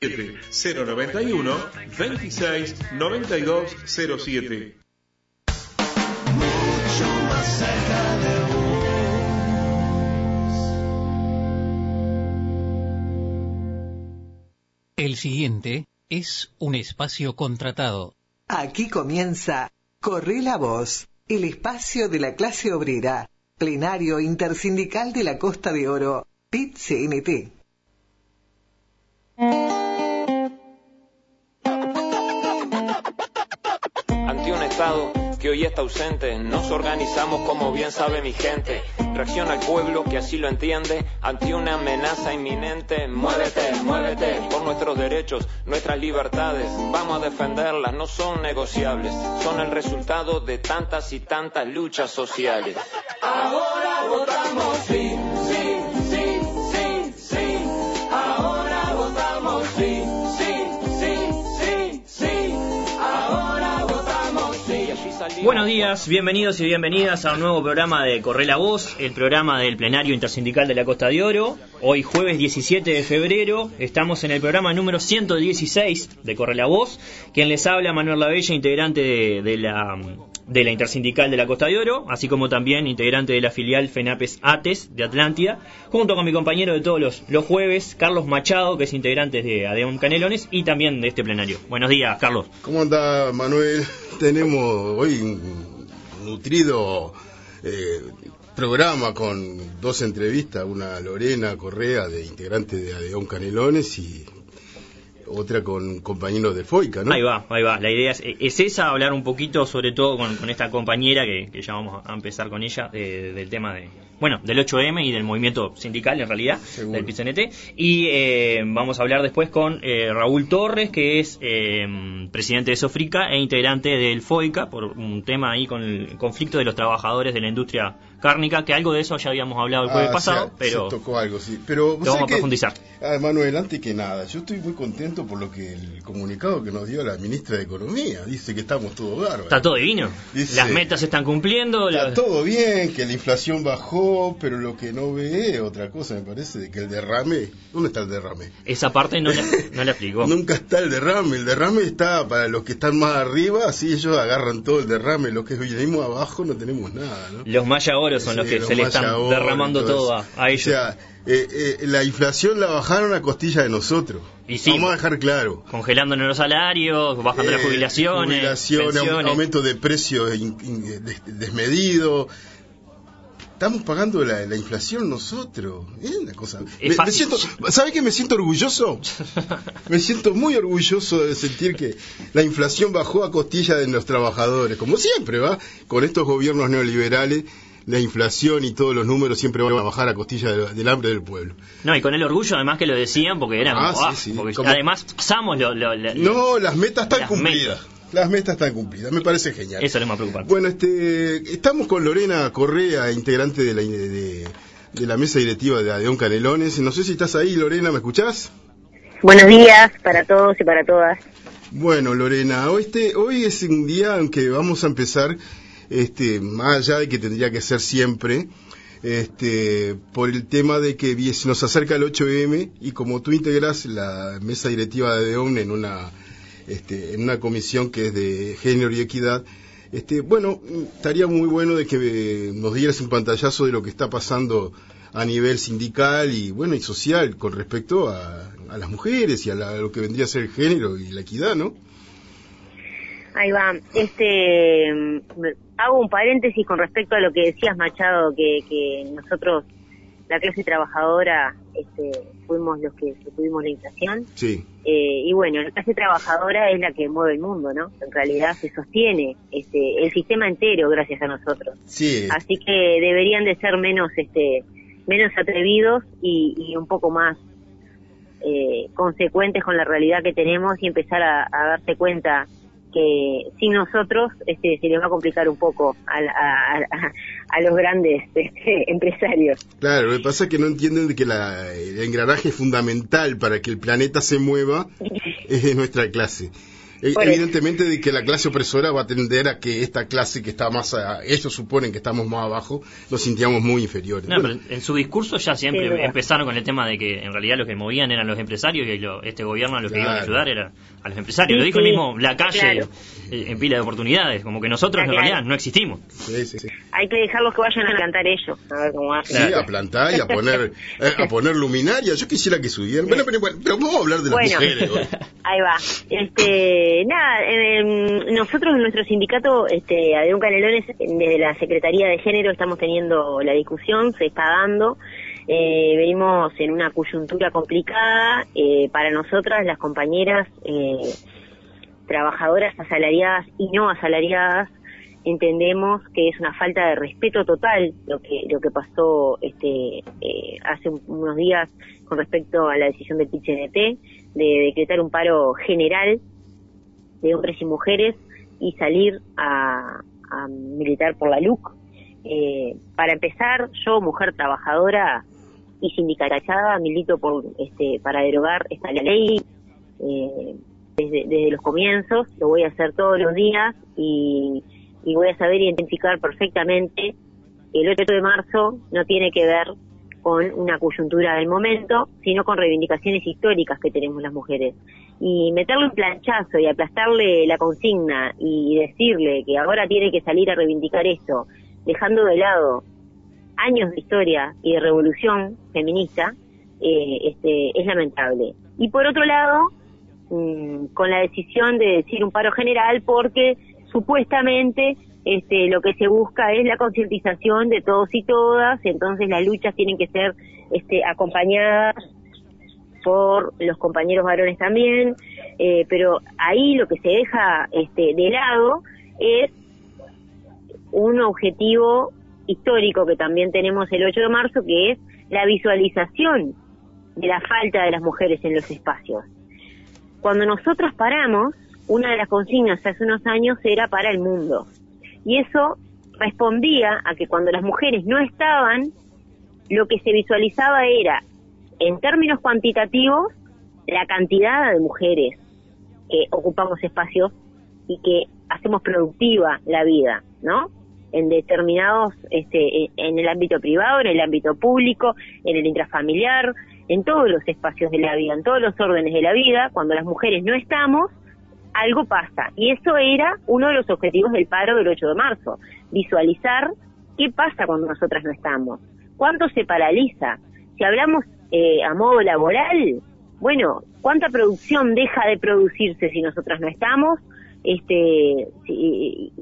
091 26 92 07. El siguiente es un espacio contratado. Aquí comienza Corre la Voz, el espacio de la clase obrera, plenario intersindical de la Costa de Oro, PIT-CNT. Que hoy está ausente. Nos organizamos como bien sabe mi gente. Reacciona al pueblo que así lo entiende ante una amenaza inminente. Muévete, muévete por nuestros derechos, nuestras libertades. Vamos a defenderlas, no son negociables. Son el resultado de tantas y tantas luchas sociales. Ahora votamos Buenos días, bienvenidos y bienvenidas a un nuevo programa de Corre la Voz, el programa del plenario intersindical de la Costa de Oro. Hoy jueves 17 de febrero estamos en el programa número 116 de Corre la Voz. Quien les habla, Manuel Lavella, integrante de, la, de la intersindical de la Costa de Oro, así como también integrante de la filial FENAPES ATES de Atlántida, junto con mi compañero de todos los, los jueves, Carlos Machado, que es integrante de Adeón Canelones y también de este plenario. Buenos días, Carlos. ¿Cómo anda, Manuel? Tenemos hoy nutrido eh, programa con dos entrevistas, una Lorena Correa, de integrante de Adeón Canelones, y otra con compañeros de FOICA, ¿no? Ahí va, ahí va. La idea es, esa, hablar un poquito, sobre todo con, esta compañera, que, ya vamos a empezar con ella, del tema de, bueno, del 8M y del movimiento sindical, en realidad, del PCNT. Y eh, vamos a hablar después con eh, Raúl Torres, que es eh, presidente de Sofrica e integrante del FOICA, por un tema ahí con el conflicto de los trabajadores de la industria cárnica, que algo de eso ya habíamos hablado el jueves ah, pasado, pero tocó algo, sí. Pero vamos a profundizar. Ah, Manuel, antes que nada, yo estoy muy contento por lo que el comunicado que nos dio la ministra de Economía dice que estamos todo bárbaros. Está todo divino. Las metas se están cumpliendo. Está todo bien, que la inflación bajó, pero lo que no ve es otra cosa, me parece, de que el derrame, ¿dónde está el derrame? Esa parte no la, no la explicó. Nunca está el derrame, el derrame está para los que están más arriba, así ellos agarran todo el derrame, los que venimos abajo no tenemos nada, ¿no? Los maya son los que se le están derramando todo a, ellos. O sea, eh, eh, la inflación la bajaron a costilla de nosotros. Y Vamos a dejar claro. Congelándonos los salarios, bajando las eh, jubilaciones. Jubilaciones, aumento de precios desmedido. Estamos pagando la, inflación nosotros. Es una cosa. Me, siento, ¿Sabe que me siento orgulloso? me siento muy orgulloso de sentir que la inflación bajó a costilla de los trabajadores, como siempre, ¿va? Con estos gobiernos neoliberales la inflación y todos los números siempre van a bajar a costilla del, hambre del pueblo. No, y con el orgullo además que lo decían porque eran... Ah, ah además pasamos lo, No, las metas están cumplidas. Las metas están cumplidas, me parece genial. Eso es lo más preocupante. Bueno, este, estamos con Lorena Correa, integrante de la, de, la mesa directiva de Adeón Canelones. No sé si estás ahí, Lorena, ¿me escuchás? Buenos días para todos y para todas. Bueno, Lorena, hoy, este, hoy es un día en que vamos a empezar este, más allá de que tendría que ser siempre, este, por el tema de que se nos acerca el 8M y como tú integras la mesa directiva de DEON en una, este, en una comisión que es de género y equidad, este, bueno, estaría muy bueno de que nos dieras un pantallazo de lo que está pasando a nivel sindical y bueno y social con respecto a, las mujeres y a, a, lo que vendría a ser el género y la equidad, ¿no? Ahí va. Este, hago un paréntesis con respecto a lo que decías, Machado, que, nosotros, la clase trabajadora, este, fuimos los que tuvimos la inflación. Sí. Eh, y bueno, la clase trabajadora es la que mueve el mundo, ¿no? En realidad se sostiene este, el sistema entero gracias a nosotros. Sí. Así que deberían de ser menos, este, menos atrevidos y, un poco más eh, consecuentes con la realidad que tenemos y empezar a, a darse cuenta que sin nosotros este, se les va a complicar un poco a, los grandes este, empresarios. Claro, lo que pasa es que no entienden que la, el engranaje fundamental para que el planeta se mueva es nuestra clase. Eh, evidentemente de que la clase opresora va a tender a que esta clase que está más, a, ellos suponen que estamos más abajo, nos sintiamos muy inferiores. No, pero en su discurso ya siempre empezaron con el tema de que en realidad los que movían eran los empresarios y este gobierno a los que iban a ayudar era a los empresarios. lo dijo el mismo la calle eh, en pila de oportunidades, como que nosotros en realidad no existimos. Hay que dejarlos que vayan a plantar ellos, a ver cómo hacen. Sí, a plantar y a poner, eh, a poner luminaria. Yo quisiera que subieran. Bueno, pero, vamos a hablar de las mujeres. Ahí va. Este, nada, nosotros en nuestro sindicato, este, Adrián Canelones, desde la Secretaría de Género estamos teniendo la discusión, se está dando. Eh, venimos en una coyuntura complicada. Eh, para nosotras, las compañeras eh, trabajadoras asalariadas y no asalariadas, entendemos que es una falta de respeto total lo que lo que pasó este hace unos días con respecto a la decisión del PCNT de decretar un paro general de hombres y mujeres y salir a, militar por la LUC. para empezar, yo, mujer trabajadora, y sindicalizada milito por este para derogar esta ley eh, desde, desde los comienzos lo voy a hacer todos los días y, y voy a saber identificar perfectamente que el 8 de marzo no tiene que ver con una coyuntura del momento, sino con reivindicaciones históricas que tenemos las mujeres. Y meterle un planchazo y aplastarle la consigna y decirle que ahora tiene que salir a reivindicar esto, dejando de lado años de historia y de revolución feminista, eh, este, es lamentable. Y por otro lado, mm, con la decisión de decir un paro general, porque supuestamente este, lo que se busca es la concientización de todos y todas, entonces las luchas tienen que ser este, acompañadas por los compañeros varones también, eh, pero ahí lo que se deja este, de lado es un objetivo histórico que también tenemos el 8 de marzo, que es la visualización de la falta de las mujeres en los espacios. Cuando nosotros paramos, una de las consignas hace unos años era para el mundo. Y eso respondía a que cuando las mujeres no estaban, lo que se visualizaba era, en términos cuantitativos, la cantidad de mujeres que ocupamos espacios y que hacemos productiva la vida, ¿no? en determinados, este, en el ámbito privado, en el ámbito público, en el intrafamiliar, en todos los espacios de la vida, en todos los órdenes de la vida, cuando las mujeres no estamos, algo pasa. Y eso era uno de los objetivos del paro del 8 de marzo, visualizar qué pasa cuando nosotras no estamos, cuánto se paraliza. Si hablamos eh, a modo laboral, bueno, ¿cuánta producción deja de producirse si nosotras no estamos? este y,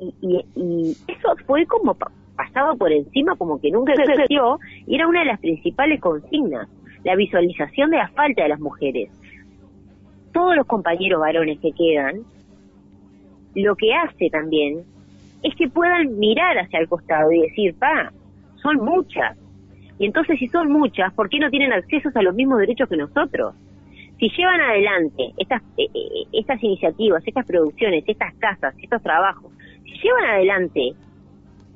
eso fue como pasado por encima como que nunca se dio y era una de las principales consignas la visualización de la falta de las mujeres todos los compañeros varones que quedan lo que hace también es que puedan mirar hacia el costado y decir pa son muchas y entonces si son muchas ¿por qué no tienen acceso a los mismos derechos que nosotros? si llevan adelante estas, eh, eh, estas iniciativas, estas producciones, estas casas, estos trabajos, si llevan adelante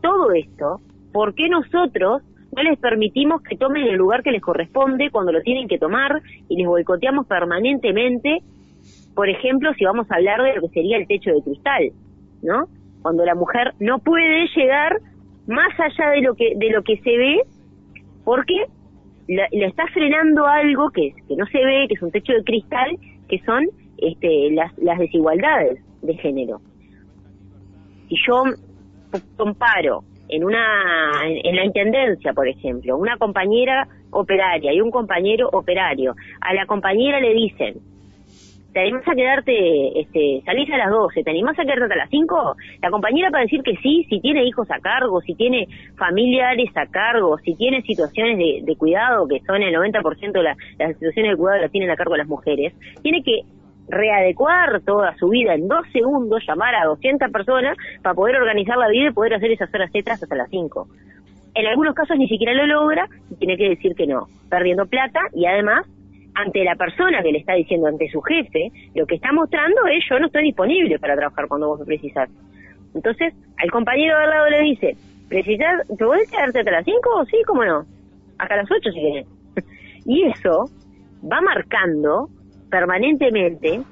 todo esto, ¿por qué nosotros no les permitimos que tomen el lugar que les corresponde cuando lo tienen que tomar y les boicoteamos permanentemente? Por ejemplo, si vamos a hablar de lo que sería el techo de cristal, ¿no? Cuando la mujer no puede llegar más allá de lo que de lo que se ve, porque le está frenando algo que, que no se ve, que es un techo de cristal, que son este, las, las desigualdades de género. Si yo comparo en una en, la intendencia, por ejemplo, una compañera operaria y un compañero operario, a la compañera le dicen, ¿te animás a quedarte, este, salís a las 12, ¿te animás a quedarte hasta las 5? La compañera para decir que sí, si tiene hijos a cargo, si tiene familiares a cargo, si tiene situaciones de, cuidado, que son el 90% de las situaciones de cuidado las tienen a cargo las mujeres, tiene que readecuar toda su vida en dos segundos, llamar a 200 personas para poder organizar la vida y poder hacer esas horas extras hasta las 5. En algunos casos ni siquiera lo logra y tiene que decir que no, perdiendo plata y además ante la persona que le está diciendo, ante su jefe, lo que está mostrando es yo no estoy disponible para trabajar cuando vos me precisás. Entonces, al compañero de al lado le dice, ¿precisás, te podés quedarte hasta las 5? Sí, cómo no. Hasta las 8 si querés. y eso va marcando permanentemente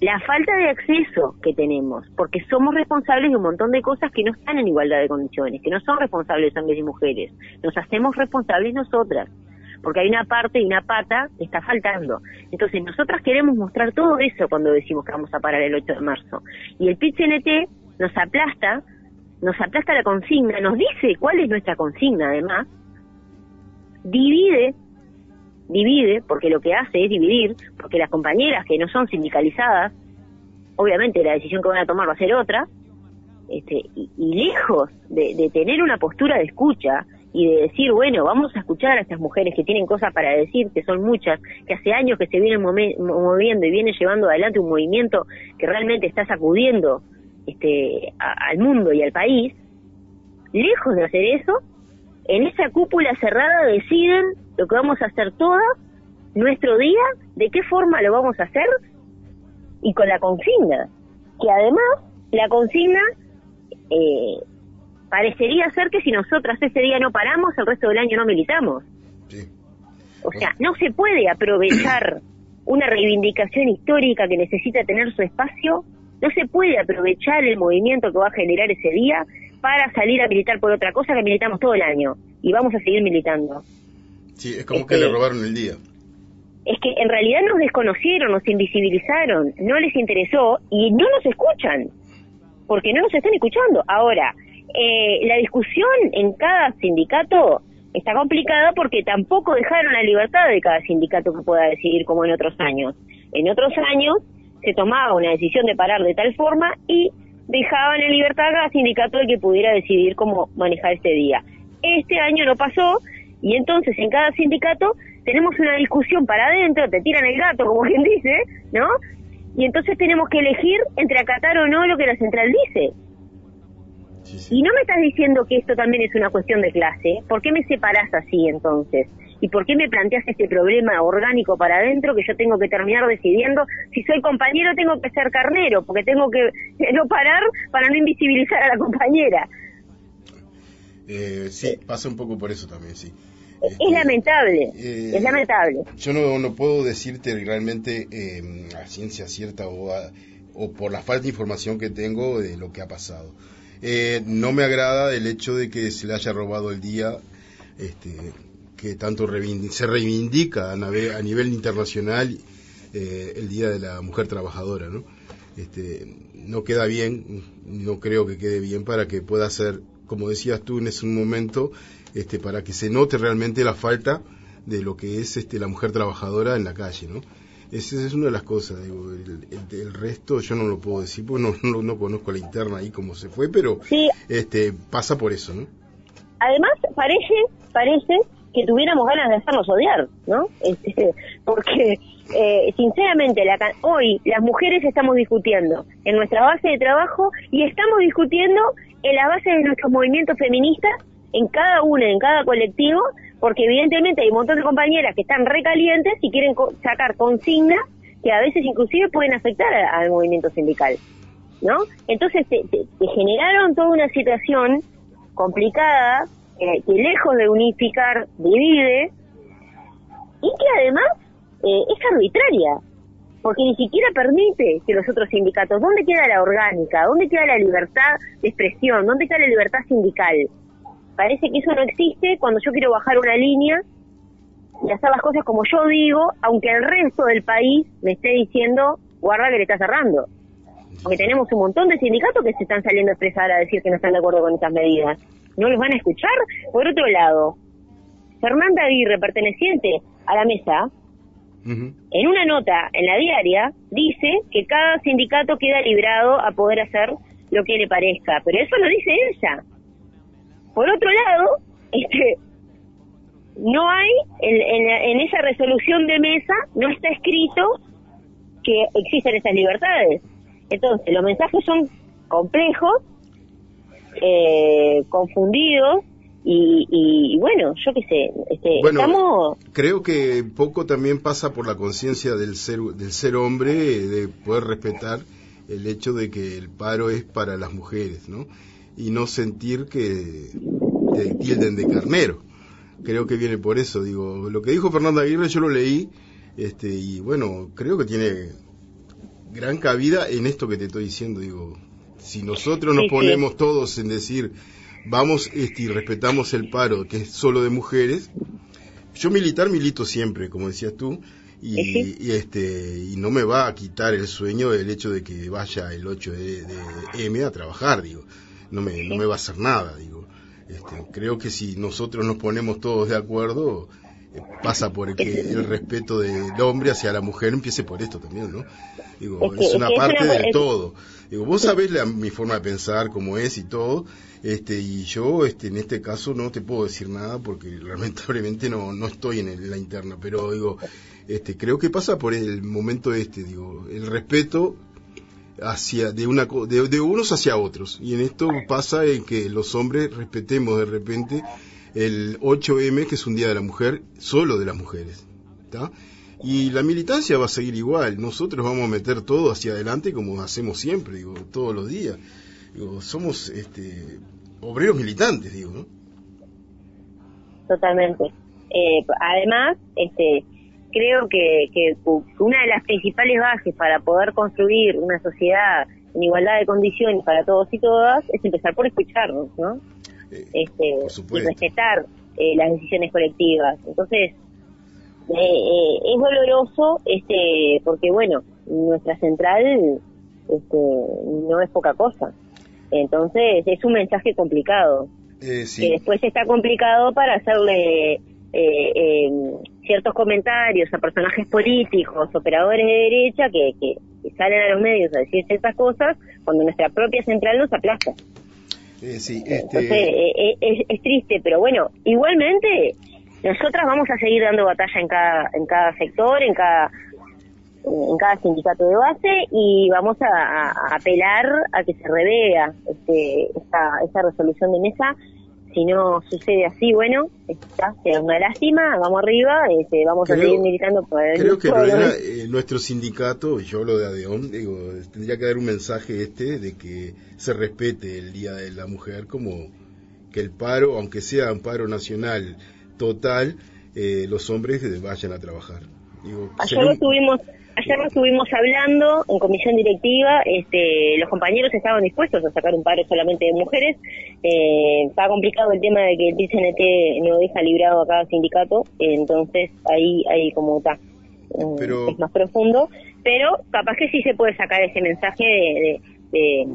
la falta de acceso que tenemos, porque somos responsables de un montón de cosas que no están en igualdad de condiciones, que no son responsables hombres y mujeres, nos hacemos responsables nosotras, porque hay una parte y una pata que está faltando. Entonces nosotras queremos mostrar todo eso cuando decimos que vamos a parar el 8 de marzo. Y el pit nos aplasta, nos aplasta la consigna, nos dice cuál es nuestra consigna además, divide divide, porque lo que hace es dividir, porque las compañeras que no son sindicalizadas, obviamente la decisión que van a tomar va a ser otra, este, y, lejos de, tener una postura de escucha y de decir, bueno, vamos a escuchar a estas mujeres que tienen cosas para decir, que son muchas, que hace años que se vienen moviendo y vienen llevando adelante un movimiento que realmente está sacudiendo este, al mundo y al país, lejos de hacer eso, en esa cúpula cerrada deciden lo que vamos a hacer todas, nuestro día, de qué forma lo vamos a hacer y con la consigna. Que además, la consigna eh, parecería ser que si nosotras ese día no paramos, el resto del año no militamos. O sea, no se puede aprovechar una reivindicación histórica que necesita tener su espacio, no se puede aprovechar el movimiento que va a generar ese día para salir a militar por otra cosa que militamos todo el año y vamos a seguir militando. Sí, es como que le este, robaron el día. Es que en realidad nos desconocieron, nos invisibilizaron, no les interesó y no nos escuchan, porque no nos están escuchando. Ahora, eh, la discusión en cada sindicato está complicada porque tampoco dejaron la libertad de cada sindicato que pueda decidir como en otros años. En otros años se tomaba una decisión de parar de tal forma y dejaban en libertad a cada sindicato de que pudiera decidir cómo manejar este día. Este año no pasó y entonces en cada sindicato tenemos una discusión para adentro, te tiran el gato, como quien dice, ¿no? Y entonces tenemos que elegir entre acatar o no lo que la central dice. Y no me estás diciendo que esto también es una cuestión de clase. ¿Por qué me separás así entonces? ¿Y por qué me planteas este problema orgánico para adentro que yo tengo que terminar decidiendo si soy compañero tengo que ser carnero, porque tengo que no parar para no invisibilizar a la compañera? Eh, sí, pasa un poco por eso también, sí. Es este, lamentable, eh, es lamentable. Yo no, no puedo decirte realmente eh, a ciencia cierta o, o por la falta de información que tengo de lo que ha pasado. Eh, no me agrada el hecho de que se le haya robado el día este, que tanto se reivindica a, a nivel internacional eh, el Día de la Mujer Trabajadora. ¿no? Este, no queda bien, no creo que quede bien para que pueda ser, como decías tú en ese momento, este, para que se note realmente la falta de lo que es este, la mujer trabajadora en la calle, ¿no? Esa es una de las cosas, digo, el, resto yo no lo puedo decir porque no, no, conozco la interna ahí cómo se fue, pero este, pasa por eso, ¿no? Además, parece, parece que tuviéramos ganas de hacernos odiar, ¿no? Este, porque, eh, sinceramente, la, hoy las mujeres estamos discutiendo en nuestra base de trabajo y estamos discutiendo en la base de nuestros movimientos feministas en cada una, en cada colectivo, porque evidentemente hay un montón de compañeras que están recalientes y quieren sacar consignas que a veces inclusive pueden afectar al movimiento sindical, ¿no? Entonces te, generaron toda una situación complicada eh, que lejos de unificar divide y que además eh, es arbitraria, porque ni siquiera permite que los otros sindicatos, ¿dónde queda la orgánica? ¿Dónde queda la libertad de expresión? ¿Dónde queda la libertad sindical? Parece que eso no existe cuando yo quiero bajar una línea y hacer las cosas como yo digo, aunque el resto del país me esté diciendo, guarda que le está cerrando. Porque tenemos un montón de sindicatos que se están saliendo a expresar a decir que no están de acuerdo con estas medidas. ¿No los van a escuchar? Por otro lado, Fernanda Aguirre, perteneciente a la mesa, en una nota en la diaria, dice que cada sindicato queda librado a poder hacer lo que le parezca. Pero eso lo dice ella. Por otro lado, este, no hay, en, esa resolución de mesa, no está escrito que existen esas libertades. Entonces, los mensajes son complejos, eh, confundidos, y, bueno, yo qué sé, este, estamos... Creo que poco también pasa por la conciencia del ser, del ser hombre, de poder respetar el hecho de que el paro es para las mujeres, ¿no? y no sentir que te tilden de carnero. Creo que viene por eso, digo, lo que dijo Fernanda Aguirre yo lo leí este y bueno, creo que tiene gran cabida en esto que te estoy diciendo, digo, si nosotros nos ponemos todos en decir, vamos este, y respetamos el paro, que es solo de mujeres, yo militar milito siempre, como decías tú, y, este y no me va a quitar el sueño el hecho de que vaya el 8 de, M a trabajar, digo, no me, no me va a hacer nada, digo. Este, creo que si nosotros nos ponemos todos de acuerdo, eh, pasa por que el respeto del hombre hacia la mujer empiece por esto también, ¿no? Digo, es, una parte del todo. Digo, vos sabés mi forma de pensar, cómo es y todo, este, y yo, este, en este caso no te puedo decir nada porque lamentablemente no, no estoy en la interna, pero digo, este, creo que pasa por el momento este, digo, el respeto hacia de una de, unos hacia otros. Y en esto pasa en que los hombres respetemos de repente el 8M que es un día de la mujer solo de las mujeres y la militancia va a seguir igual nosotros vamos a meter todo hacia adelante como hacemos siempre digo todos los días digo somos este obreros militantes digo ¿no? totalmente eh, además este creo que, que una de las principales bases para poder construir una sociedad en igualdad de condiciones para todos y todas es empezar por escucharnos, ¿no? Eh, este, y respetar eh, las decisiones colectivas. Entonces, eh, es doloroso este porque, bueno, nuestra central este, no es poca cosa. Entonces, es un mensaje complicado. Que después está complicado para hacerle eh, ciertos comentarios a personajes políticos, operadores de derecha que, que, salen a los medios a decir ciertas cosas cuando nuestra propia central nos aplasta. Eh, sí, este... Eh, eh, es, triste, pero bueno, igualmente nosotras vamos a seguir dando batalla en cada, en cada sector, en cada en cada sindicato de base y vamos a, apelar a que se revea este, esta, esta resolución de mesa. Si no sucede así, bueno, está, sea una lástima, vamos arriba, este, vamos a seguir militando por el Creo que eh, nuestro sindicato, yo lo de Adeón, digo, tendría que dar un mensaje este de que se respete el Día de la Mujer como que el paro, aunque sea un paro nacional total, eh, los hombres vayan a trabajar. Digo, Ayer lo tuvimos Ayer lo estuvimos hablando en comisión directiva, este, los compañeros estaban dispuestos a sacar un paro solamente de mujeres. Eh, está complicado el tema de que el PCNT no deja librado a cada sindicato, entonces ahí, ahí como está, mm, es más profundo, pero capaz que sí se puede sacar ese mensaje de...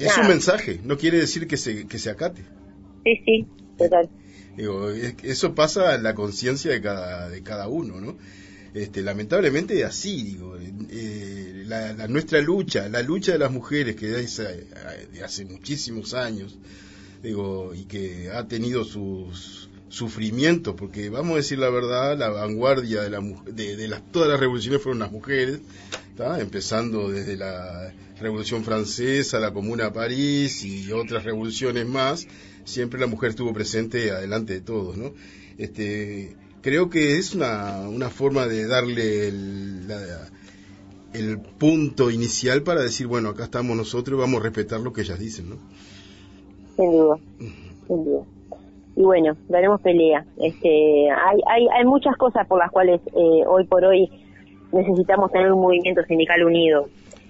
es un mensaje, no quiere decir que se, que se acate. Sí, sí, total. Digo, eso pasa en la conciencia de cada, de cada uno, ¿no? Este, lamentablemente así, digo, eh, la, nuestra lucha, la lucha de las mujeres que de hace muchísimos años, digo, y que ha tenido sus sufrimientos, porque vamos a decir la verdad, la vanguardia de, la, de, las, todas las revoluciones fueron las mujeres, empezando desde la Revolución Francesa, la Comuna de París y otras revoluciones más, siempre la mujer estuvo presente adelante de todos, ¿no? Este, creo que es una, una forma de darle el, el punto inicial para decir, bueno, acá estamos nosotros y vamos a respetar lo que ellas dicen, ¿no? Sin duda, sin duda. Y bueno, daremos pelea. Este, hay, hay, hay muchas cosas por las cuales eh, hoy por hoy necesitamos tener un movimiento sindical unido.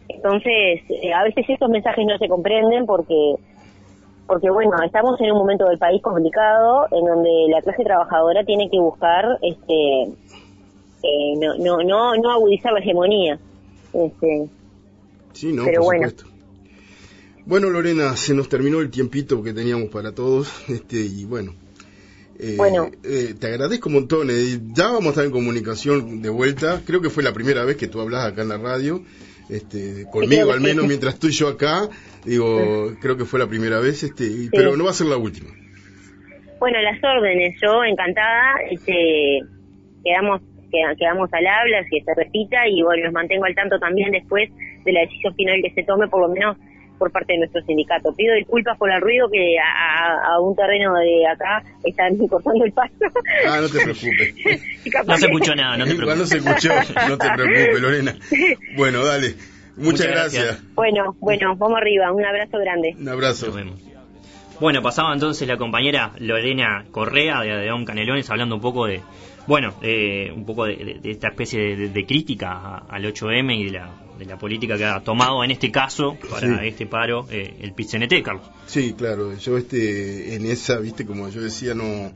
Entonces, eh, a veces estos mensajes no se comprenden porque porque bueno, estamos en un momento del país complicado en donde la clase trabajadora tiene que buscar este eh, no, no, no, no agudizar la hegemonía. Este, sí, no, pero por bueno. Supuesto. Bueno, Lorena, se nos terminó el tiempito que teníamos para todos, este, y bueno, eh, bueno. Eh, te agradezco un montón. ya vamos a estar en comunicación de vuelta. Creo que fue la primera vez que tú hablas acá en la radio este, conmigo al menos mientras estoy yo acá, digo, creo que fue la primera vez, este, pero no va a ser la última. Bueno, las órdenes, yo encantada, este, quedamos quedamos al habla, que se repita y bueno, los mantengo al tanto también después de la decisión final que se tome, por lo menos por parte de nuestro sindicato. Pido disculpas por el ruido que a, un terreno de acá están cortando el paso. Ah, no te preocupes. no se escuchó nada, no te preocupes. No se escuchó, no te preocupes, Lorena. Bueno, dale. Muchas, gracias. Bueno, bueno, vamos arriba. Un abrazo grande. Un abrazo. Bueno, pasaba entonces la compañera Lorena Correa de Adeón Canelones hablando un poco de, bueno, un poco de, esta especie de, crítica al 8M y de la de la política que ha tomado en este caso para este paro eh, el PCNT, Carlos. Sí, claro, yo este, en esa, viste, como yo decía, no,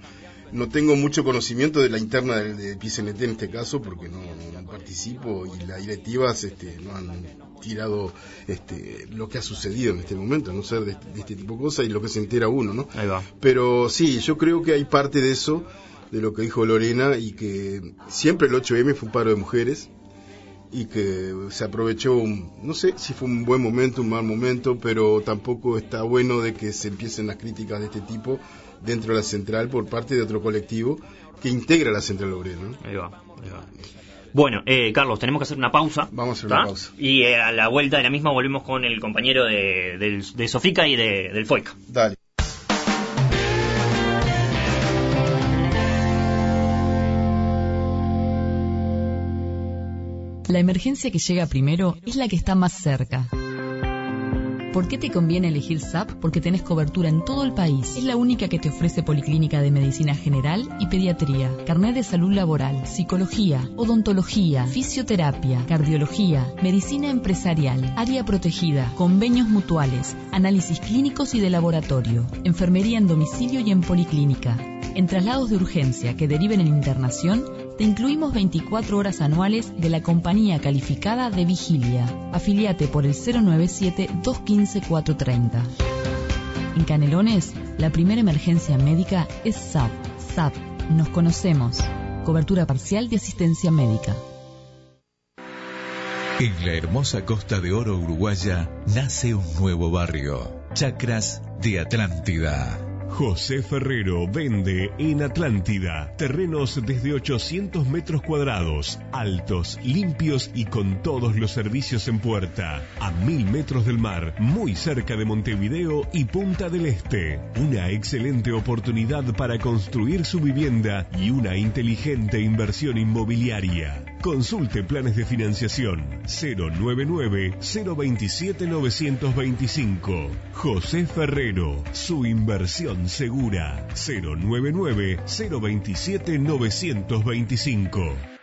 no tengo mucho conocimiento de la interna del de PCNT en este caso porque no, participo y las directivas este, no han tirado este, lo que ha sucedido en este momento, no ser de, este tipo de cosas y lo que se entera uno, ¿no? Ahí va. Pero sí, yo creo que hay parte de eso, de lo que dijo Lorena, y que siempre el 8M fue un paro de mujeres y que se aprovechó, no sé si fue un buen momento, un mal momento, pero tampoco está bueno de que se empiecen las críticas de este tipo dentro de la central por parte de otro colectivo que integra la central obrera. Ahí va, ahí va. Bueno, eh, Carlos, tenemos que hacer una pausa. Vamos a hacer una pausa. Y eh, a la vuelta de la misma volvemos con el compañero de, de Sofica y de, del FOIC. Dale. La emergencia que llega primero es la que está más cerca. ¿Por qué te conviene elegir SAP? Porque tenés cobertura en todo el país. Es la única que te ofrece Policlínica de Medicina General y Pediatría, carnet de salud laboral, psicología, odontología, fisioterapia, cardiología, medicina empresarial, área protegida, convenios mutuales, análisis clínicos y de laboratorio, enfermería en domicilio y en policlínica. En traslados de urgencia que deriven en internación, te incluimos 24 horas anuales de la compañía calificada de Vigilia. Afiliate por el 097-215-430. En Canelones, la primera emergencia médica es SAP. SAP, nos conocemos. Cobertura parcial de asistencia médica. En la hermosa costa de oro uruguaya nace un nuevo barrio, Chacras de Atlántida José Ferrero vende en Atlántida terrenos desde 800 metros cuadrados, altos, limpios y con todos los servicios en puerta, a mil metros del mar, muy cerca de Montevideo y Punta del Este. Una excelente oportunidad para construir su vivienda y una inteligente inversión inmobiliaria. Consulte planes de financiación 099-027-925. José Ferrero, su inversión segura 099-027-925.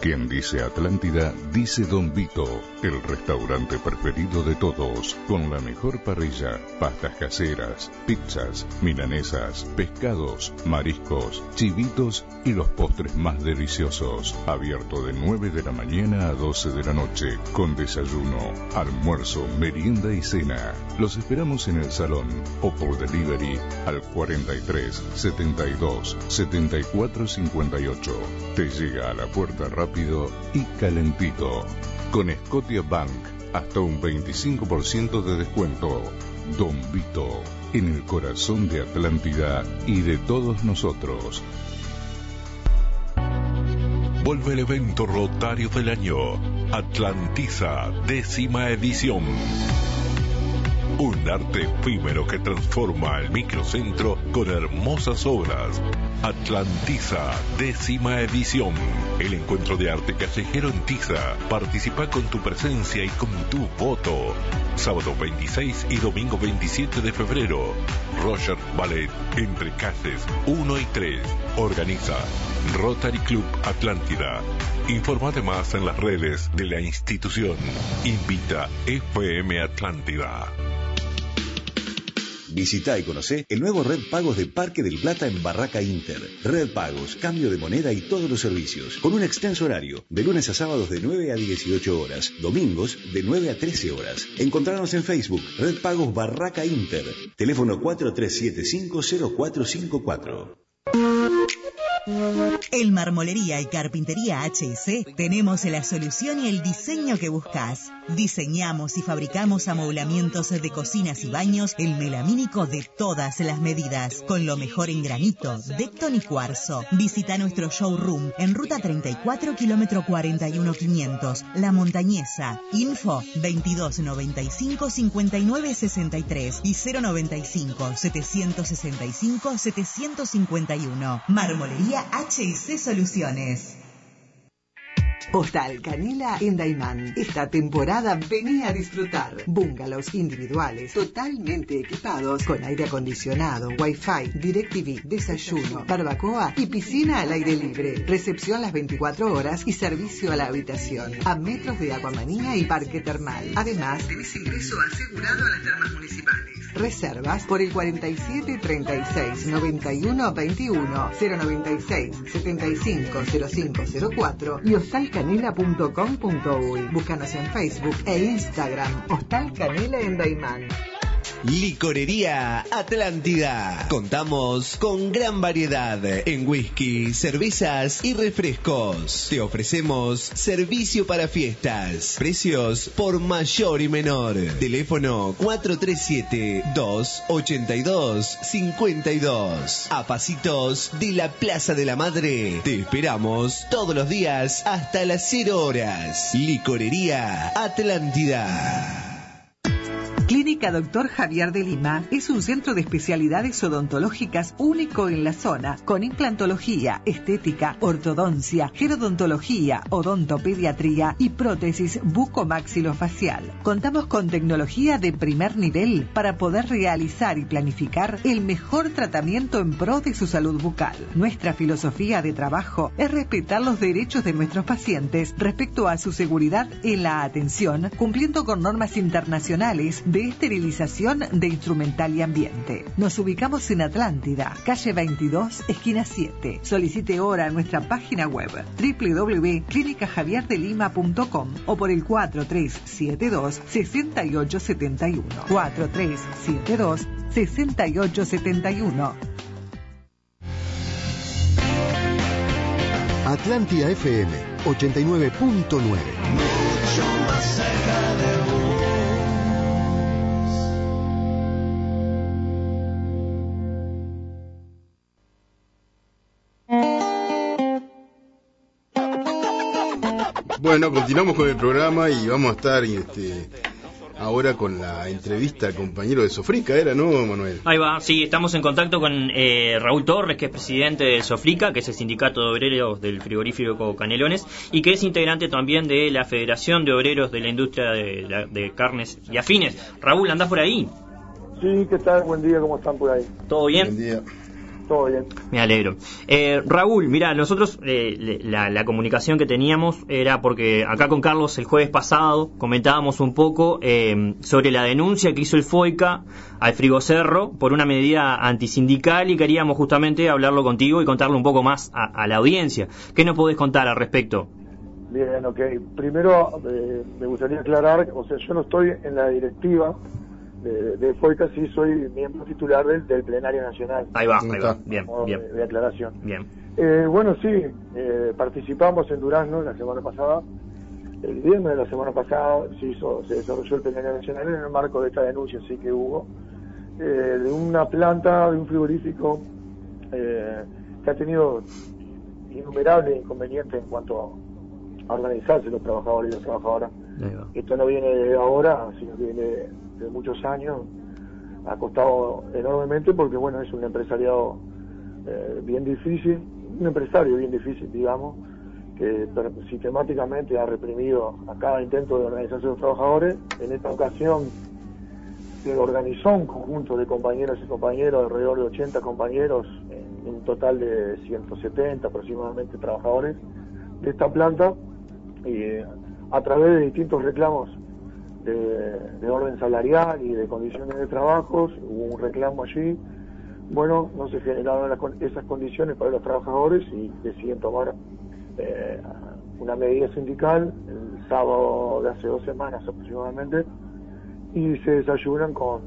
Quien dice Atlántida, dice Don Vito, el restaurante preferido de todos, con la mejor parrilla, pastas caseras, pizzas, milanesas, pescados, mariscos, chivitos y los postres más deliciosos. Abierto de 9 de la mañana a 12 de la noche, con desayuno, almuerzo, merienda y cena. Los esperamos en el salón o por delivery al 43 72 74 58. Te llega a la puerta rápida rápido y calentito. Con Scotia Bank, hasta un 25% de descuento. Don Vito, en el corazón de Atlántida y de todos nosotros. Vuelve el evento rotario del año. Atlantiza, décima edición. Un arte efímero que transforma el microcentro con hermosas obras Atlantiza, décima edición. El encuentro de arte callejero en Tiza. Participa con tu presencia y con tu voto. Sábado 26 y domingo 27 de febrero. Roger Ballet, entre calles 1 y 3. Organiza Rotary Club Atlántida. Informate más en las redes de la institución. Invita FM Atlántida. Visita y conoce el nuevo Red Pagos de Parque del Plata en Barraca Inter. Red Pagos, cambio de moneda y todos los servicios. Con un extenso horario, de lunes a sábados de 9 a 18 horas, domingos de 9 a 13 horas. Encontrarnos en Facebook, Red Pagos Barraca Inter. Teléfono 43750454. En Marmolería y Carpintería HC tenemos la solución y el diseño que buscas. Diseñamos y fabricamos amoblamientos de cocinas y baños, el melamínico de todas las medidas, con lo mejor en granito, decton y cuarzo. Visita nuestro showroom en ruta 34, kilómetro 41 500, La Montañesa. Info 2295 5963 y 095 765 751. Marmolería HC Soluciones. Hostal Canela en Daimán. Esta temporada venía a disfrutar. Bungalows individuales totalmente equipados con aire acondicionado, wifi, DirecTV, desayuno, barbacoa y piscina al aire libre. Recepción las 24 horas y servicio a la habitación. A metros de Aguamanía y Parque Termal. Además, tenés ingreso asegurado a las termas municipales. Reservas por el 47 36 91 21 096 75 05 04 y hostalcanela.com.uy. Búscanos en Facebook e Instagram. Hostal Canela en Daimán. Licorería Atlántida. Contamos con gran variedad en whisky, cervezas y refrescos. Te ofrecemos servicio para fiestas. Precios por mayor y menor. Teléfono 437-282-52. A pasitos de la Plaza de la Madre. Te esperamos todos los días hasta las 0 horas. Licorería Atlántida. Clínica Doctor Javier de Lima es un centro de especialidades odontológicas único en la zona, con implantología, estética, ortodoncia, gerodontología, odontopediatría y prótesis bucomaxilofacial. Contamos con tecnología de primer nivel para poder realizar y planificar el mejor tratamiento en pro de su salud bucal. Nuestra filosofía de trabajo es respetar los derechos de nuestros pacientes respecto a su seguridad en la atención, cumpliendo con normas internacionales de esterilización de instrumental y ambiente. Nos ubicamos en Atlántida, calle 22, esquina 7. Solicite ahora nuestra página web www.clinicajavierdelima.com o por el 4372-6871. 4372-6871. Atlántida FM 89.9. Mucho más Bueno, continuamos con el programa y vamos a estar este, ahora con la entrevista al compañero de Sofrica, ¿era, no, Manuel? Ahí va, sí, estamos en contacto con eh, Raúl Torres, que es presidente de Sofrica, que es el sindicato de obreros del frigorífico Canelones, y que es integrante también de la Federación de Obreros de la Industria de, de Carnes y Afines. Raúl, ¿andás por ahí? Sí, ¿qué tal? Buen día, ¿cómo están por ahí? ¿Todo bien? Buen día. Todo bien. Me alegro. Eh, Raúl, mira, nosotros eh, la, la, comunicación que teníamos era porque acá con Carlos el jueves pasado comentábamos un poco eh, sobre la denuncia que hizo el FOICA al Frigocerro por una medida antisindical y queríamos justamente hablarlo contigo y contarle un poco más a, a la audiencia. ¿Qué nos podés contar al respecto? Bien, ok. Primero eh, me gustaría aclarar, o sea, yo no estoy en la directiva de, de FOICA sí soy miembro titular del, del Plenario Nacional. Ahí va, ahí va, bien, bien. De, de, aclaración. Bien. Eh, bueno, sí, eh, participamos en Durazno la semana pasada. El viernes de la semana pasada se, hizo, se desarrolló el Plenario Nacional en el marco de esta denuncia, sí que hubo, eh, de una planta, de un frigorífico eh, que ha tenido innumerables inconvenientes en cuanto a organizarse los trabajadores y las trabajadoras. Esto no viene de ahora, sino que viene de muchos años, ha costado enormemente porque, bueno, es un empresariado eh, bien difícil, un empresario bien difícil, digamos, que sistemáticamente ha reprimido a cada intento de organización de los trabajadores. En esta ocasión se organizó un conjunto de compañeros y compañeros, alrededor de 80 compañeros, en un total de 170 aproximadamente trabajadores de esta planta, y eh, a través de distintos reclamos de, de, orden salarial y de condiciones de trabajo, hubo un reclamo allí, bueno, no se generaron las, esas condiciones para los trabajadores y deciden tomar eh, una medida sindical el sábado de hace dos semanas aproximadamente y se desayunan con,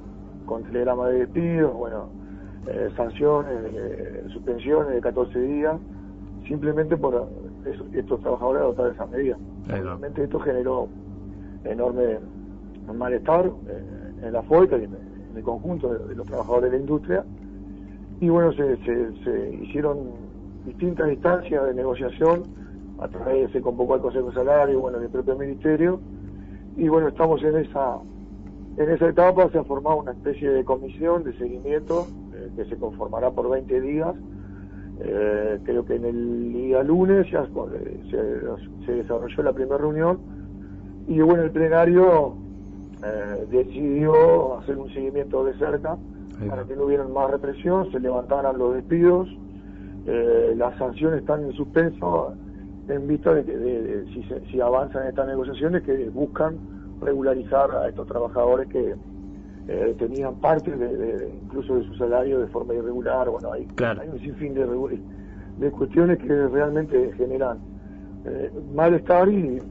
con telegrama de despidos, bueno, eh, sanciones, eh, suspensiones de 14 días, simplemente por eso, estos trabajadores adoptar esa medida. Realmente esto generó enorme malestar eh, en la FOICA y en, el conjunto de, de, los trabajadores de la industria. Y bueno, se, hicieron distintas instancias de negociación, a través se convocó al Consejo de Salario, bueno, del propio Ministerio, y bueno, estamos en esa en esa etapa, se ha formado una especie de comisión de seguimiento eh, que se conformará por 20 días. Eh, creo que en el día lunes ya se, desarrolló la primera reunión. Y bueno, el plenario eh, decidió hacer un seguimiento de cerca para que no hubiera más represión, se levantaran los despidos, eh, las sanciones están en suspenso en vista de que si, si avanzan estas negociaciones que buscan regularizar a estos trabajadores que eh, tenían parte de, incluso de su salario de forma irregular. Bueno, hay, hay un sinfín de, de cuestiones que realmente generan eh, malestar y,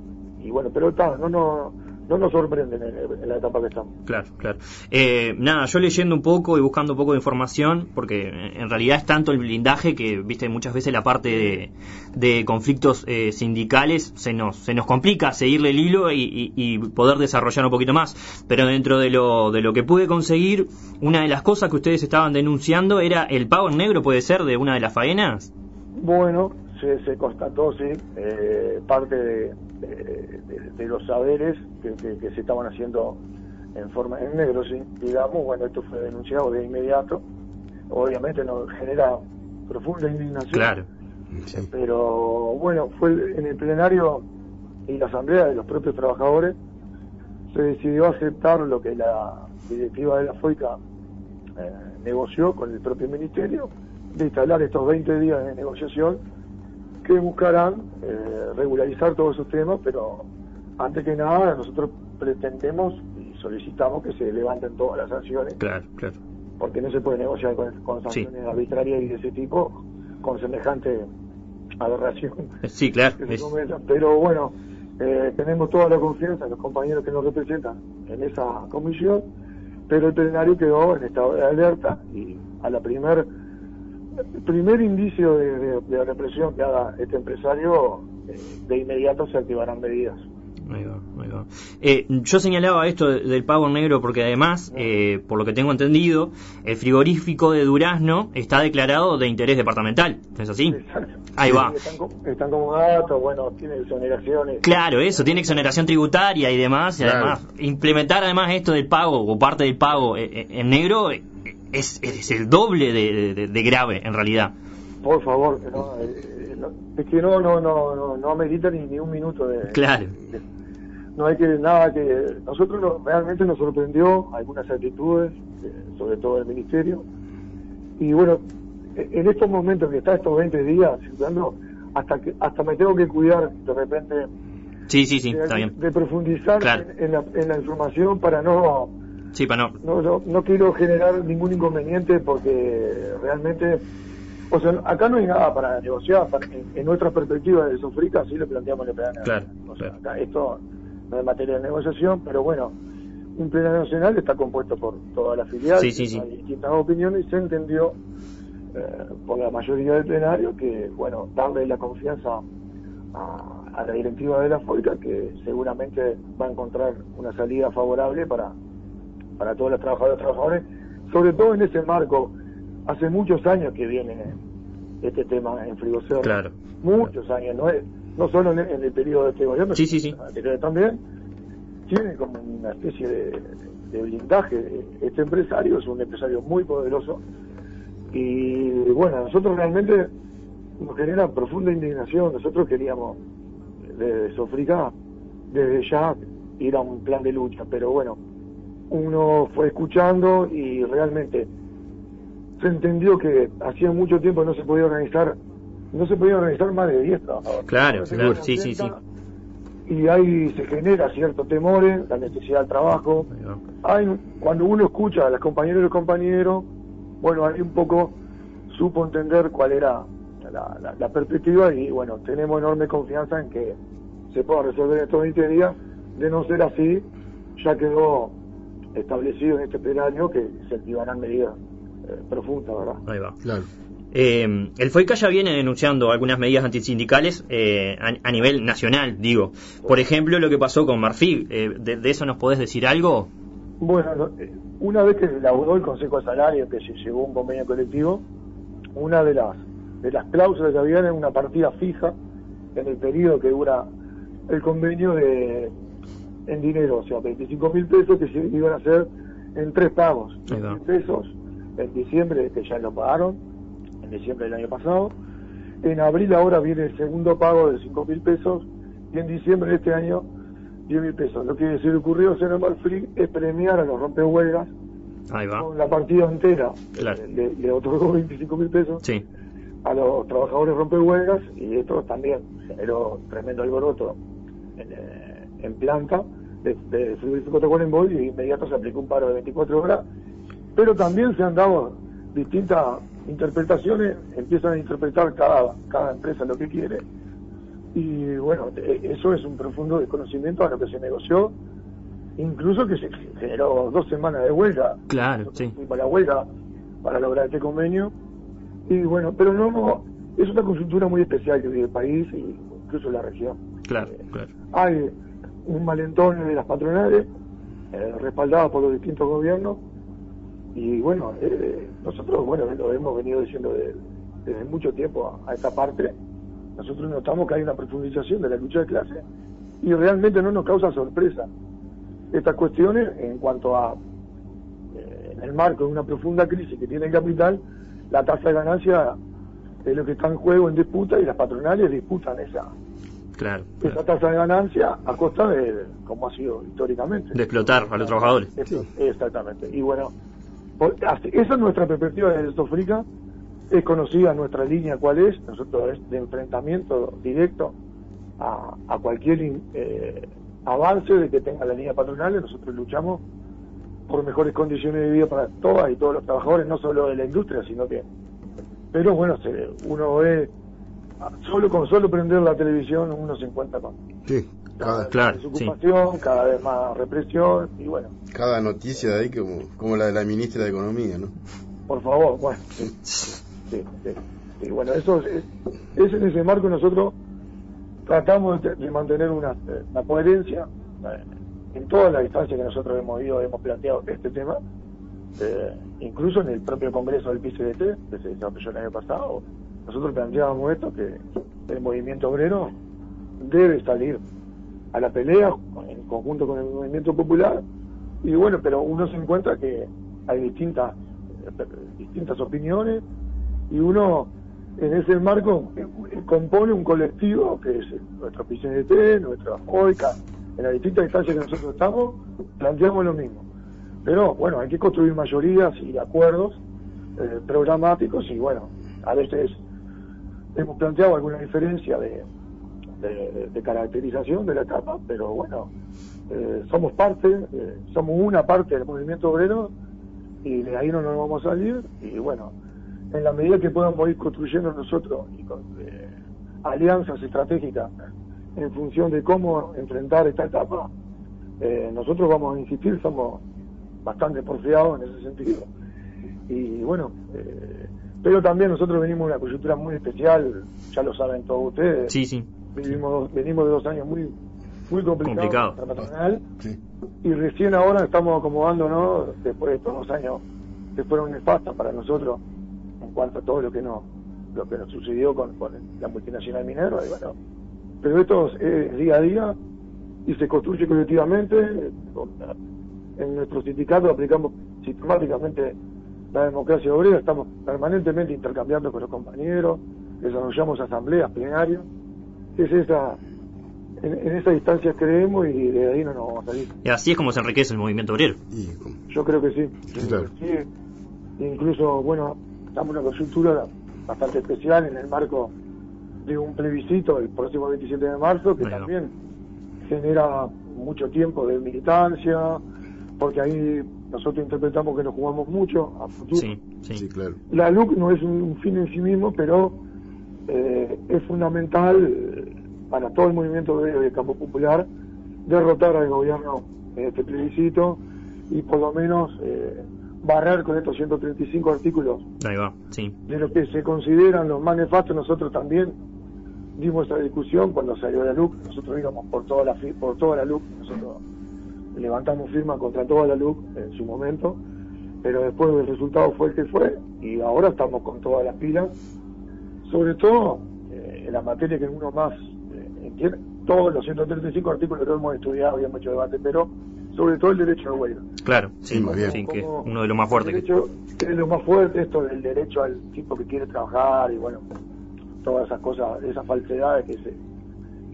y bueno, pero está, no, no, no nos sorprenden en, la etapa que estamos. Claro, claro. Eh, nada, yo leyendo un poco y buscando un poco de información, porque en realidad es tanto el blindaje que, viste, muchas veces la parte de, conflictos eh, sindicales se nos, se nos complica seguirle el hilo y, poder desarrollar un poquito más. Pero dentro de lo, de lo que pude conseguir, una de las cosas que ustedes estaban denunciando era el pago en negro, puede ser, de una de las faenas. Bueno, se, se constató, sí, eh, parte de de, los saberes que, se estaban haciendo en forma en negro, digamos, bueno, esto fue denunciado de inmediato, obviamente nos genera profunda indignación. Claro. Pero bueno, fue en el plenario y la asamblea de los propios trabajadores se decidió aceptar lo que la directiva de la FOICA eh, negoció con el propio ministerio de instalar estos 20 días de negociación que buscarán eh, regularizar todos esos temas, pero antes que nada nosotros pretendemos y solicitamos que se levanten todas las sanciones. Claro, claro. Porque no se puede negociar con, sanciones arbitrarias y de ese tipo con semejante aberración. Sí, claro. Pero bueno, eh, tenemos toda la confianza en los compañeros que nos representan en esa comisión, pero el plenario quedó en estado de alerta y a la primera el primer indicio de, represión que haga este empresario, eh, de inmediato se activarán medidas. Eh, yo señalaba esto del pago negro porque además, eh, por lo que tengo entendido, el frigorífico de Durazno está declarado de interés departamental, ¿es así? Ahí va. Están, como gatos, bueno, tiene exoneraciones. Claro, eso, tiene exoneración tributaria y demás, y además, implementar además esto del pago o parte del pago en negro es, es el doble de, grave en realidad. Por favor, no, eh, es que no, no, no, no, no amerita ni, ni un minuto de... Claro. no hay que nada que... Nosotros realmente nos sorprendió algunas actitudes, eh, sobre todo del Ministerio, y bueno, e, en estos momentos que está estos 20 días hasta que hasta me tengo que cuidar de repente sí sí sí de, está bien de profundizar en, la, en, la, información para no Sí, para no. No, no. quiero generar ningún inconveniente porque realmente. O sea, acá no hay nada para negociar. en, nuestra perspectiva de Sofrica, sí lo planteamos en el plenario. Claro, o sea, acá esto no es materia de negociación, pero bueno, un plenario nacional está compuesto por todas las filiales, sí, hay distintas opiniones y se entendió eh, por la mayoría del plenario que, bueno, darle la confianza a, a la directiva de la FOICA que seguramente va a encontrar una salida favorable para para todos los trabajadores trabajadores, sobre todo en ese marco. Hace muchos años que viene este tema en Frigocer. Claro. Muchos años, no es no solo en el, periodo de este gobierno, sí, sí, sí. también. Tiene como una especie de, blindaje. Este empresario es un empresario muy poderoso y bueno, nosotros realmente nos genera profunda indignación. Nosotros queríamos desde Sofrica, desde ya, ir a un plan de lucha, pero bueno, uno fue escuchando y realmente se entendió que hacía mucho tiempo no se podía organizar, no se podía organizar más de 10 trabajadores. Claro, seguro, sí, sí, sí. Y ahí se genera cierto temores, la necesidad del trabajo. Hay, cuando uno escucha a las compañeras y los compañeros, bueno, ahí un poco supo entender cuál era la, la, perspectiva y bueno, tenemos enorme confianza en que se pueda resolver estos 20 días. De no ser así, ya quedó establecido en este plenario que se activarán medidas eh, profundas, ¿verdad? Ahí va. Claro. Eh, el FOICA ya viene denunciando algunas medidas antisindicales eh, a, nivel nacional, digo. Por ejemplo, lo que pasó con Marfil. De, eso nos podés decir algo? Bueno, una vez que elaboró el Consejo de Salario, que se llegó un convenio colectivo, una de las, de las cláusulas que había era una partida fija en el periodo que dura el convenio de en dinero, o sea, 25 mil pesos que se iban a hacer en tres pagos. mil pesos en diciembre, que ya lo pagaron, en diciembre del año pasado. En abril ahora viene el segundo pago de 5 mil pesos y en diciembre de este año 10 mil pesos. Lo que se le ocurrió a el Free es premiar a los rompehuelgas Ahí va. con la partida entera. Claro. Le, le otorgó 25 mil pesos Sí. a los trabajadores rompehuelgas y esto también generó tremendo alboroto en, en planta de, de Tacuarembó y de inmediato se aplicó un paro de 24 horas. Pero también se han dado distintas interpretaciones, empiezan a interpretar cada, cada empresa lo que quiere. Y bueno, eh, eso es un profundo desconocimiento a lo que se negoció, incluso que se generó dos semanas de huelga, Claro, sí. para la huelga para lograr este convenio. Y bueno, pero no, no, es una conjuntura muy especial que vive el país y incluso la región. Claro, claro. Hay un malentón de las patronales, eh, por los distintos gobiernos, y bueno, eh, nosotros, bueno, lo hemos venido diciendo de- desde mucho tiempo a, a esta parte, nosotros notamos que hay una profundización de la lucha de clase y realmente no nos causa sorpresa estas cuestiones en cuanto a, eh, en el marco de una profunda crisis que tiene el capital, la tasa de ganancia es lo que está en juego en disputa y las patronales disputan esa, Claro. esa tasa de ganancia a costa de, como ha sido históricamente. De explotar a los trabajadores. Exactamente. Y bueno, esa es nuestra perspectiva desde Sofrica. Es conocida nuestra línea cuál es. Nosotros es de enfrentamiento directo a, a cualquier eh, avance de que tenga la línea patronal. Nosotros luchamos por mejores condiciones de vida para todas y todos los trabajadores, no solo de la industria, sino que... Pero bueno, se- uno ve, solo con solo prender la televisión, uno se encuentra con Sí, cada, Claro, desocupación, cada vez más represión, y bueno, cada noticia de ahí como, como la de la ministra de Economía, ¿no? Por favor, bueno. Sí, sí, sí, sí. bueno, eso es, es en ese marco nosotros tratamos de, de mantener una, una coherencia eh, en todas las instancias que nosotros hemos ido, hemos planteado este tema, eh, incluso en el propio Congreso del PCDT, que se desarrolló el año pasado, nosotros planteábamos esto, que el movimiento obrero debe salir a la pelea en conjunto con el movimiento popular, y bueno, pero uno se encuentra que hay distintas distintas opiniones y uno en ese marco compone un colectivo que es nuestro PCNT, nuestra OICA, en las distintas instancias que nosotros estamos, planteamos lo mismo. Pero bueno, hay que construir mayorías y acuerdos eh, programáticos y bueno, a veces hemos planteado alguna diferencia de, caracterización de la etapa, pero bueno, eh, somos parte, eh, somos una parte del movimiento obrero y de ahí no nos vamos a salir y bueno, en la medida que podamos ir construyendo nosotros y eh, alianzas estratégicas en función de cómo enfrentar esta etapa, nosotros vamos a insistir, somos bastante porfiados en ese sentido. Y bueno, pero también nosotros venimos de una coyuntura muy especial, ya lo saben todos ustedes. Sí, sí. Vivimos venimos de dos años muy muy complicados Complicado. en la patronal y recién ahora estamos acomodándonos después de estos dos años que fueron nefastos para nosotros en cuanto a todo lo que nos lo que nos sucedió con, con la multinacional minera y bueno pero esto es día a día y se construye colectivamente con- en nuestro sindicato aplicamos sistemáticamente la democracia obrera estamos permanentemente intercambiando con los compañeros desarrollamos asambleas plenarios es esa en, en esa distancia creemos y de ahí no nos vamos a salir Y así es como se enriquece el movimiento obrero. yo creo que sí. Yo creo que sí. Incluso, bueno, estamos en una coyuntura bastante especial en el marco de un plebiscito el próximo 27 de marzo, que también genera mucho tiempo de militancia, porque ahí nosotros interpretamos que nos jugamos mucho a futuro. Sí, sí. claro. La LUC no es un, un fin en sí mismo, pero eh, es fundamental eh, para todo el movimiento del campo popular derrotar al gobierno en este plebiscito y por lo menos eh, barrer con estos 135 artículos Ahí va, sí. de lo que se consideran los más nefastos. Nosotros también dimos esa discusión cuando salió la LUC. Nosotros íbamos por toda la, por toda la LUC. Nosotros levantamos firma contra toda la LUC en su momento, pero después el resultado fue el que fue y ahora estamos con todas las pilas, sobre todo eh, en la materia que uno más eh, entiende. Todos los 135 artículos que hemos estudiado y hemos hecho debate, pero sobre todo el derecho de huelga. Claro, sí, más bien. sí, que uno de los más fuertes. El derecho, es lo más fuerte esto del derecho al tipo que quiere trabajar y bueno, todas esas cosas, esas falsedades que se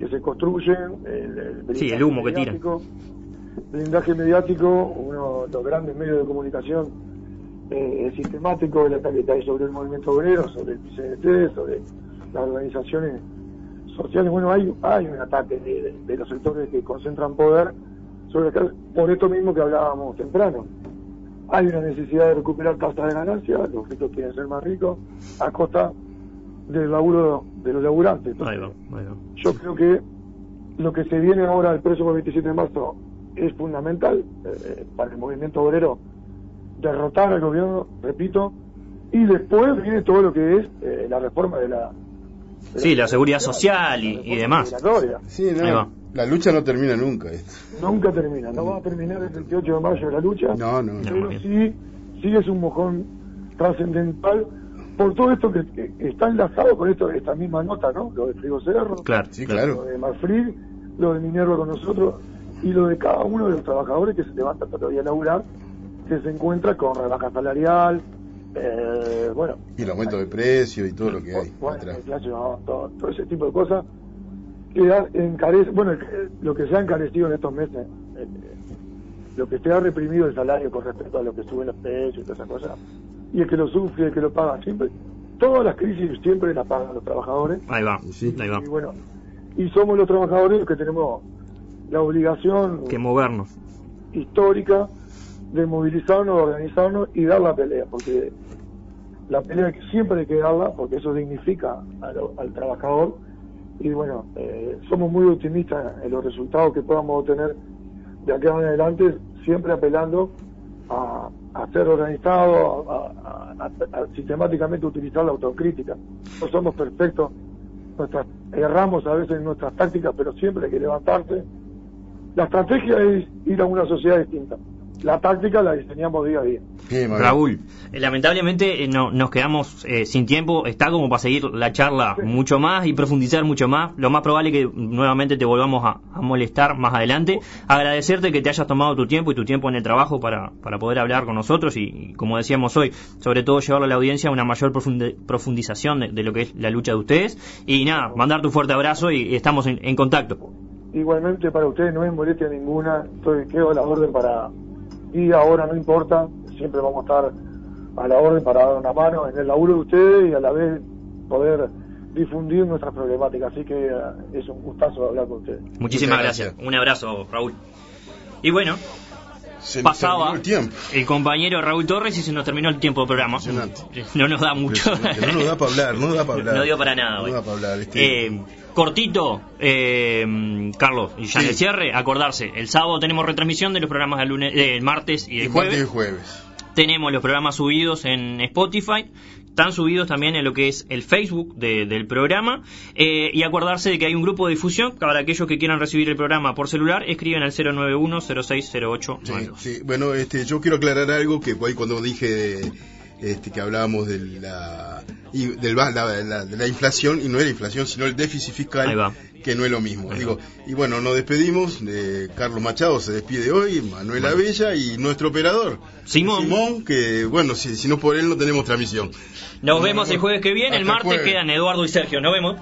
que se construyen. El, el Sí, el humo que tiran. Blindaje mediático, uno de los grandes medios de comunicación eh, sistemático, el ataque que hay sobre el movimiento obrero, sobre el PCDT, sobre las organizaciones sociales. Bueno, hay, hay un ataque de, de- de los sectores que concentran poder sobre acá, por esto mismo que hablábamos temprano. Hay una necesidad de recuperar tasas de ganancia, los ricos quieren ser más ricos, a costa del laburo de los laburantes. Entonces, Ahí va, ahí va. yo creo que lo que se viene ahora el próximo 27 de marzo es fundamental eh, para el movimiento obrero derrotar al gobierno, repito, y después viene todo lo que es eh, la reforma de la... de Sí, la seguridad social y, y demás. Sí, no, la lucha no termina nunca. esto. Nunca termina, no va a terminar el 28 de mayo la lucha, No, no, no. pero sí, sí es un mojón trascendental por todo esto que, que está enlazado con esto esta misma nota, ¿no? Lo de Frigo Cerro, Claro, Sí, lo claro. de Marfrig, lo de Minerva con nosotros y lo de cada uno de los trabajadores que se levanta todavía a laburar, que se encuentra con rebaja salarial, eh, bueno, Y el aumento de precio y todo lo que hay bueno, inflación, todo, todo ese tipo de cosas que da- encarece, bueno, el- lo que se ha encarecido en estos meses, eh, lo que se ha reprimido el salario con respecto a lo que suben los precios y todas esas cosas, y el que lo sufre, el que lo paga, siempre, todas las crisis siempre las pagan los trabajadores, Ahí va, Sí. ahí va. y bueno, y somos los trabajadores los que tenemos la obligación Que movernos. histórica de movilizarnos, de organizarnos y dar la pelea, porque la pelea que siempre hay que darla, porque eso dignifica al trabajador, y bueno, eh, somos muy optimistas en los resultados que podamos obtener de aquí en adelante, siempre apelando a, a ser organizados, a, a- a- a sistemáticamente utilizar la autocrítica. No somos perfectos, nuestras, erramos a veces en nuestras tácticas, pero siempre hay que levantarse. La estrategia es ir a una sociedad distinta. La táctica la diseñamos día a día. Bien. Raúl, eh, lamentablemente eh, no, nos quedamos eh, sin tiempo, está como para seguir la charla mucho más y profundizar mucho más. Lo más probable es que nuevamente te volvamos a, a molestar más adelante. Agradecerte que te hayas tomado tu tiempo y tu tiempo en el trabajo para, para poder hablar con nosotros y, y como decíamos hoy, sobre todo llevarle a la audiencia una mayor profundi- profundización de, de lo que es la lucha de ustedes. Y nada, mandarte un fuerte abrazo y, y estamos en, en contacto. Igualmente para ustedes no es molestia ninguna, estoy quedo a la orden para y ahora no importa, siempre vamos a estar a la orden para dar una mano en el laburo de ustedes y a la vez poder difundir nuestras problemáticas, así que eh, es un gustazo hablar con ustedes. Muchísimas gracias. Un abrazo, Raúl. Y bueno, Se pasaba el tiempo. el compañero Raúl Torres y se nos terminó el tiempo del programa. No nos da mucho. No nos da para hablar, no nos da para hablar. No dio para nada No da para hablar. este. Eh, cortito, eh, Carlos, y ya en Sí. el cierre, acordarse, el sábado tenemos retransmisión de los programas del lunes, del martes y el martes y jueves. Tenemos los programas subidos en Spotify, están subidos también en lo que es el Facebook de- del programa. eh, y acordarse de que hay un grupo de difusión. Para aquellos que quieran recibir el programa por celular, escriben al 091-0608. Sí, sí. Bueno, este, yo quiero aclarar algo que cuando dije este, que hablábamos de la, de la inflación, y no es la inflación, sino el déficit fiscal, que no es lo mismo. Y bueno, nos despedimos, eh, Carlos Machado se despide hoy, Manuel bueno. Abella y nuestro operador, Simón. Simón, que bueno, si, si no por él no tenemos transmisión. Nos vemos el jueves que viene, el martes quedan Eduardo y Sergio, nos vemos.